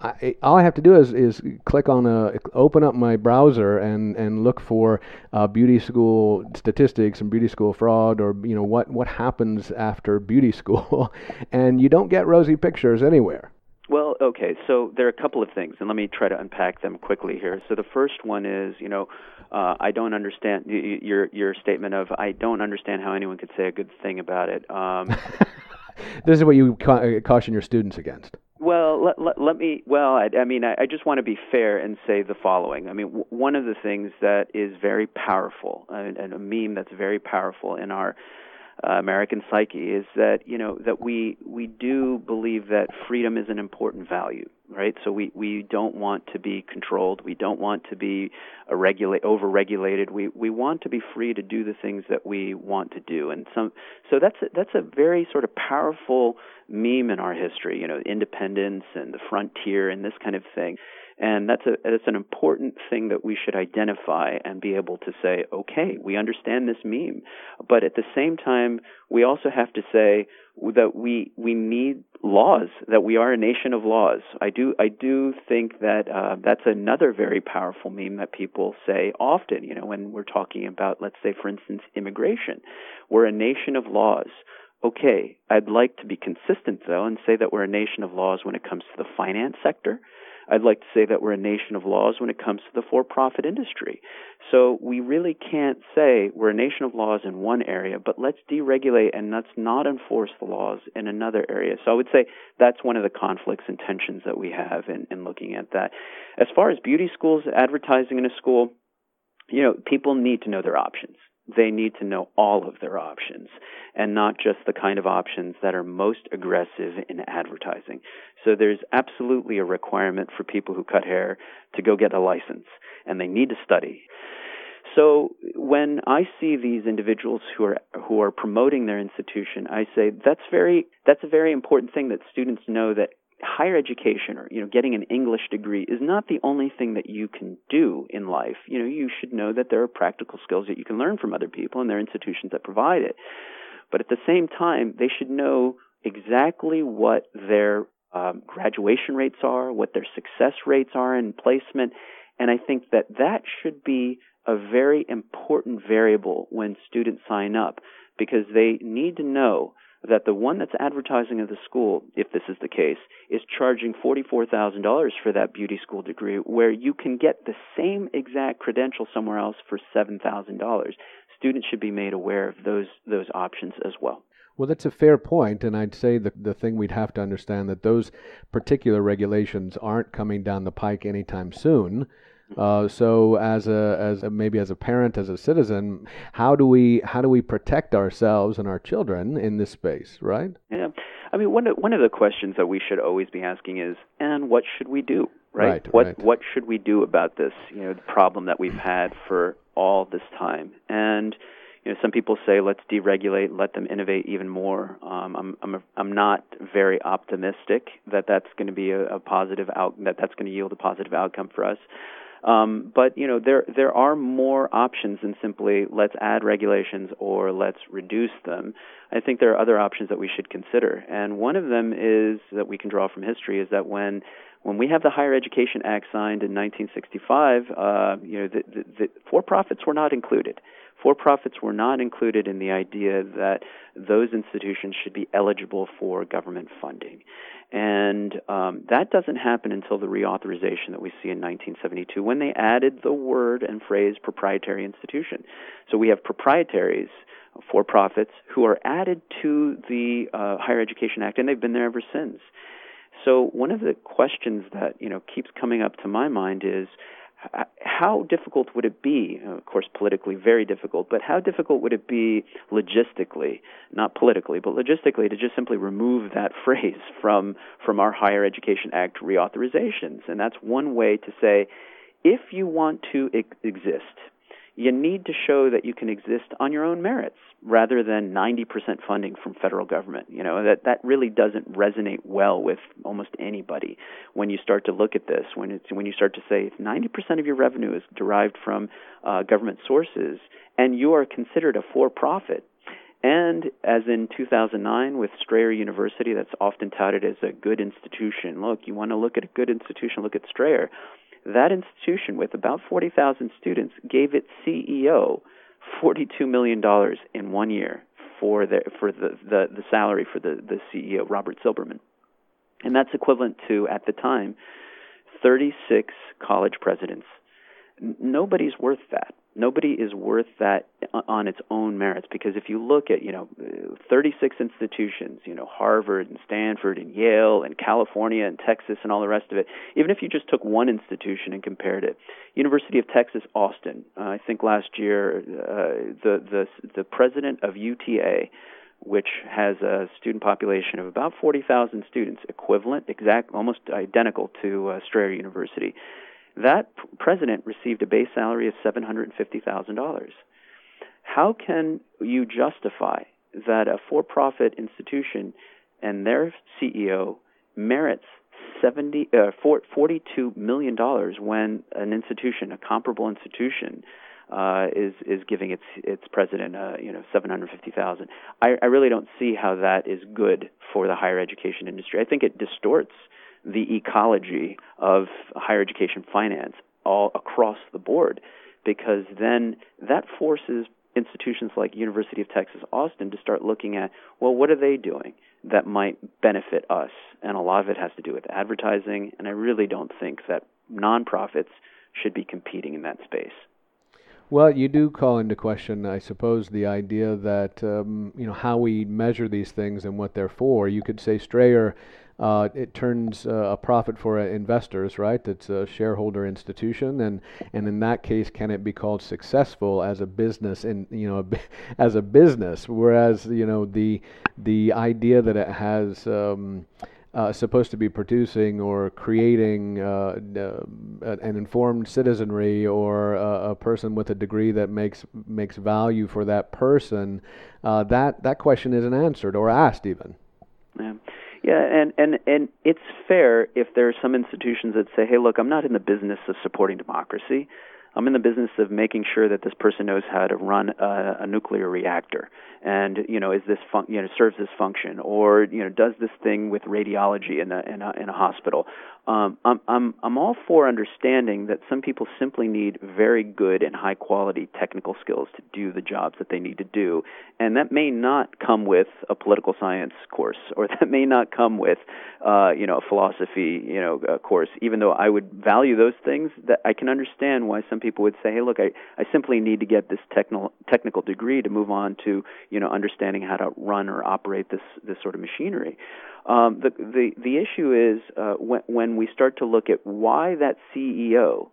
I, all I have to do is, is click on a open up my browser and, and look for uh, beauty school statistics and beauty school fraud or you know what what happens after beauty school, and you don't get rosy pictures anywhere. Well, okay, so there are a couple of things, and let me try to unpack them quickly here. So the first one is, you know, uh, I don't understand your your statement of I don't understand how anyone could say a good thing about it. Um, this is what you ca- caution your students against. Well, let, let, let me. Well, I, I mean, I, I, just want to be fair and say the following. I mean, w- one of the things that is very powerful, and, and a meme that's very powerful in our uh, American psyche is that you know that we we do believe that freedom is an important value, right? So we we don't want to be controlled. We don't want to be regulate over-regulated. We we want to be free to do the things that we want to do, and some so that's a, that's a very sort of powerful meme in our history. You know, independence and the frontier and this kind of thing. And that's a that's an important thing that we should identify and be able to say, okay, we understand this meme, but at the same time, we also have to say that we we need laws, that we are a nation of laws. I do I do think that uh, that's another very powerful meme that people say often. You know, when we're talking about, let's say, for instance, immigration, we're a nation of laws. Okay, I'd like to be consistent though and say that we're a nation of laws when it comes to the finance sector I'd like to say that we're a nation of laws when it comes to the for profit industry. So we really can't say we're a nation of laws in one area, but let's deregulate and let's not enforce the laws in another area. So I would say that's one of the conflicts and tensions that we have in, in looking at that. As far as beauty schools, advertising in a school, you know, people need to know their options they need to know all of their options and not just the kind of options that are most aggressive in advertising. So there's absolutely a requirement for people who cut hair to go get a license and they need to study. So when I see these individuals who are who are promoting their institution, I say that's very that's a very important thing that students know that higher education or you know getting an English degree is not the only thing that you can do in life. You know, you should know that there are practical skills that you can learn from other people and there are institutions that provide it. But at the same time, they should know exactly what their um, graduation rates are, what their success rates are in placement, and I think that that should be a very important variable when students sign up because they need to know that the one that's advertising at the school, if this is the case, is charging $44,000 for that beauty school degree, where you can get the same exact credential somewhere else for $7,000. Students should be made aware of those those options as well. Well, that's a fair point, and I'd say the the thing we'd have to understand that those particular regulations aren't coming down the pike anytime soon. Uh, so as a as a, maybe as a parent, as a citizen, how do we how do we protect ourselves and our children in this space, right? Yeah, I mean one of, one of the questions that we should always be asking is, and what should we do? Right. right what right. what should we do about this? You know, the problem that we've had for all this time, and you know, some people say let's deregulate, let them innovate even more. Um, I'm I'm I'm not very optimistic that that's going to be a, a positive out that that's going to yield a positive outcome for us. Um, but you know there there are more options than simply let's add regulations or let's reduce them. I think there are other options that we should consider, and one of them is that we can draw from history is that when when we have the Higher Education Act signed in 1965, uh, you know the, the, the for-profits were not included. For-profits were not included in the idea that those institutions should be eligible for government funding. And um, that doesn't happen until the reauthorization that we see in 1972 when they added the word and phrase proprietary institution. So we have proprietaries for profits who are added to the uh, Higher Education Act, and they've been there ever since. So one of the questions that you know keeps coming up to my mind is how difficult would it be? Of course, politically, very difficult, but how difficult would it be logistically, not politically, but logistically, to just simply remove that phrase from, from our Higher Education Act reauthorizations? And that's one way to say if you want to ex- exist, you need to show that you can exist on your own merits rather than 90% funding from federal government. You know, that that really doesn't resonate well with almost anybody when you start to look at this. When it's when you start to say if 90% of your revenue is derived from uh, government sources and you are considered a for-profit, and as in 2009 with Strayer University, that's often touted as a good institution. Look, you want to look at a good institution, look at Strayer. That institution, with about 40,000 students, gave its CEO $42 million in one year for the for the, the, the salary for the, the CEO, Robert Silberman. And that's equivalent to, at the time, 36 college presidents. N- nobody's worth that nobody is worth that on its own merits because if you look at you know 36 institutions you know Harvard and Stanford and Yale and California and Texas and all the rest of it even if you just took one institution and compared it University of Texas Austin uh, I think last year uh, the the the president of UTA which has a student population of about 40,000 students equivalent exact almost identical to uh, Strayer University that president received a base salary of $750,000. How can you justify that a for profit institution and their CEO merits 70, uh, $42 million when an institution, a comparable institution, uh, is is giving its its president uh, you know 750,000. I, I really don't see how that is good for the higher education industry. I think it distorts the ecology of higher education finance all across the board because then that forces institutions like University of Texas Austin to start looking at well what are they doing that might benefit us and a lot of it has to do with advertising and I really don't think that nonprofits should be competing in that space. Well, you do call into question, I suppose, the idea that um, you know how we measure these things and what they're for. You could say Strayer uh, it turns uh, a profit for uh, investors, right? It's a shareholder institution, and and in that case, can it be called successful as a business? In you know, as a business, whereas you know the the idea that it has. Um, uh, supposed to be producing or creating uh, an informed citizenry or a, a, person with a degree that makes makes value for that person, uh, that that question isn't answered or asked even. Yeah. Yeah, and and and it's fair if there are some institutions that say, "Hey, look, I'm not in the business of supporting democracy. I'm in the business of making sure that this person knows how to run a, a nuclear reactor, and you know, is this fun- you know serves this function, or you know, does this thing with radiology in a in a, in a hospital, um, I'm, I'm, I'm all for understanding that some people simply need very good and high quality technical skills to do the jobs that they need to do. And that may not come with a political science course, or that may not come with, uh, you know, a philosophy, you know, uh, course. Even though I would value those things, that I can understand why some people would say, hey, look, I, I simply need to get this technical technical degree to move on to, you know, understanding how to run or operate this this sort of machinery. Um, the, the the issue is uh, when when we start to look at why that CEO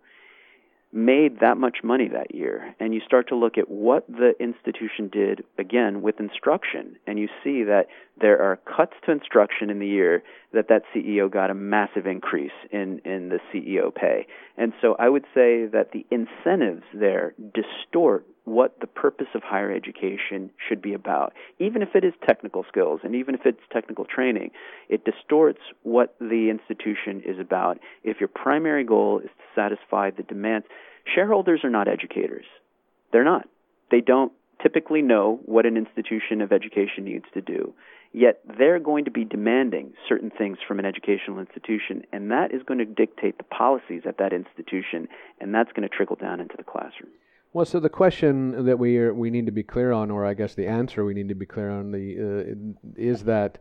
made that much money that year, and you start to look at what the institution did again with instruction, and you see that there are cuts to instruction in the year that that CEO got a massive increase in in the CEO pay, and so I would say that the incentives there distort what the purpose of higher education should be about. Even if it is technical skills and even if it's technical training, it distorts what the institution is about. If your primary goal is to satisfy the demands, shareholders are not educators. They're not. They don't typically know what an institution of education needs to do. Yet they're going to be demanding certain things from an educational institution, and that is going to dictate the policies at that institution, and that's going to trickle down into the classroom. Well, so the question that we are, we need to be clear on, or I guess the answer we need to be clear on, the uh, is that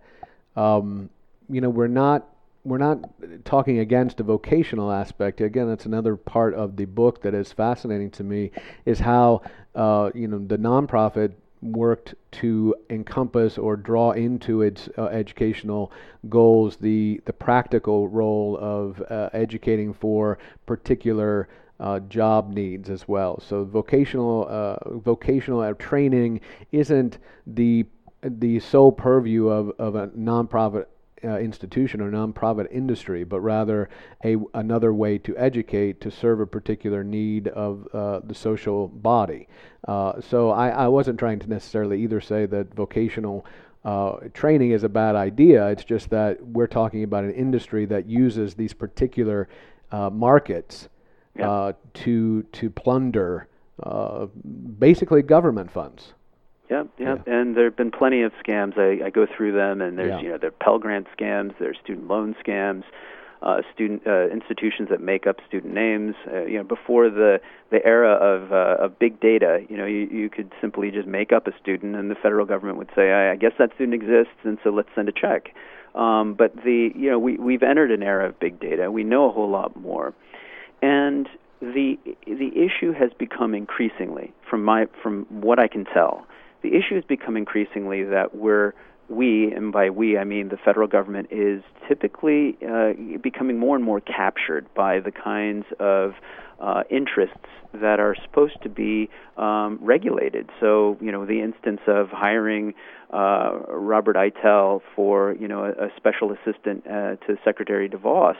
um, you know we're not we're not talking against a vocational aspect. Again, that's another part of the book that is fascinating to me is how uh, you know the nonprofit worked to encompass or draw into its uh, educational goals the the practical role of uh, educating for particular uh, job needs as well. So vocational uh, vocational training isn't the the sole purview of, of a nonprofit uh, institution or nonprofit industry, but rather a another way to educate to serve a particular need of uh, the social body. Uh, so I, I wasn't trying to necessarily either say that vocational uh, training is a bad idea. It's just that we're talking about an industry that uses these particular uh, markets yeah. uh, to to plunder uh, basically government funds. Yep, yep. Yeah. And there have been plenty of scams. I, I go through them, and there's Yeah. you know there are Pell Grant scams, there's student loan scams, uh, student uh, institutions that make up student names. Uh, you know, before the the era of uh, of big data, you know, you, you could simply just make up a student, and the federal government would say, I, I guess that student exists, and so let's send a check. Um, but the you know we we've entered an era of big data. We know a whole lot more, and the the issue has become increasingly, from my from what I can tell, the issue has become increasingly that we're we, and by we I mean the federal government, is typically uh, becoming more and more captured by the kinds of uh, interests that are supposed to be um, regulated. So, you know, the instance of hiring uh, Robert Eitel for, you know, a, a special assistant uh, to Secretary DeVos,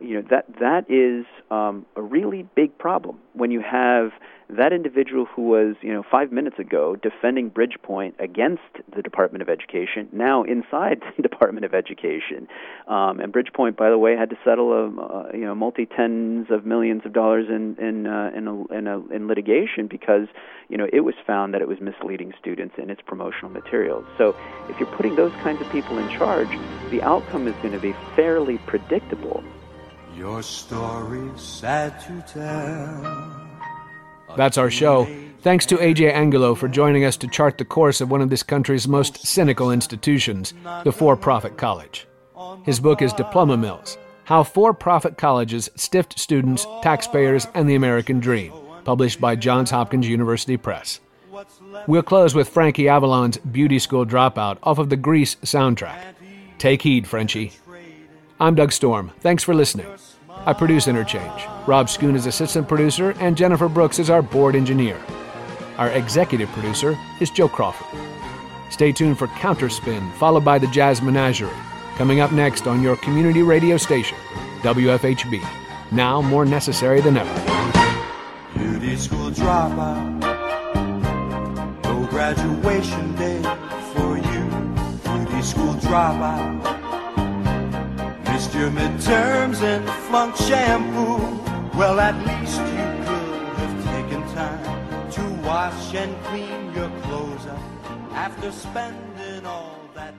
you know, that that is um, a really big problem when you have that individual who was, you know, five minutes ago defending Bridgepoint against the Department of Education, now inside the Department of Education. Um, and Bridgepoint, by the way, had to settle a, you know, multi tens of millions of dollars in in uh, in, a, in, a, in litigation because, you know, it was found that it was misleading students in its promotional materials. So, if you're putting those kinds of people in charge, the outcome is going to be fairly predictable. Your story's sad to tell. That's our show. Thanks to AJ Angulo for joining us to chart the course of one of this country's most cynical institutions, the for profit college. His book is Diploma Mills How For Profit Colleges Stiffed Students, Taxpayers, and the American Dream, published by Johns Hopkins University Press. We'll close with Frankie Avalon's Beauty School Dropout off of the Grease soundtrack. Take heed, Frenchie. I'm Doug Storm. Thanks for listening. I produce Interchange. Rob Schoon is assistant producer, and Jennifer Brooks is our board engineer. Our executive producer is Joe Crawford. Stay tuned for Counterspin, followed by the Jazz Menagerie, coming up next on your community radio station, WFHB. Now more necessary than ever. Beauty school dropout. No graduation day for you. Beauty school dropout. Your midterms and flunked shampoo. Well, at least you could have taken time to wash and clean your clothes up after spending all that.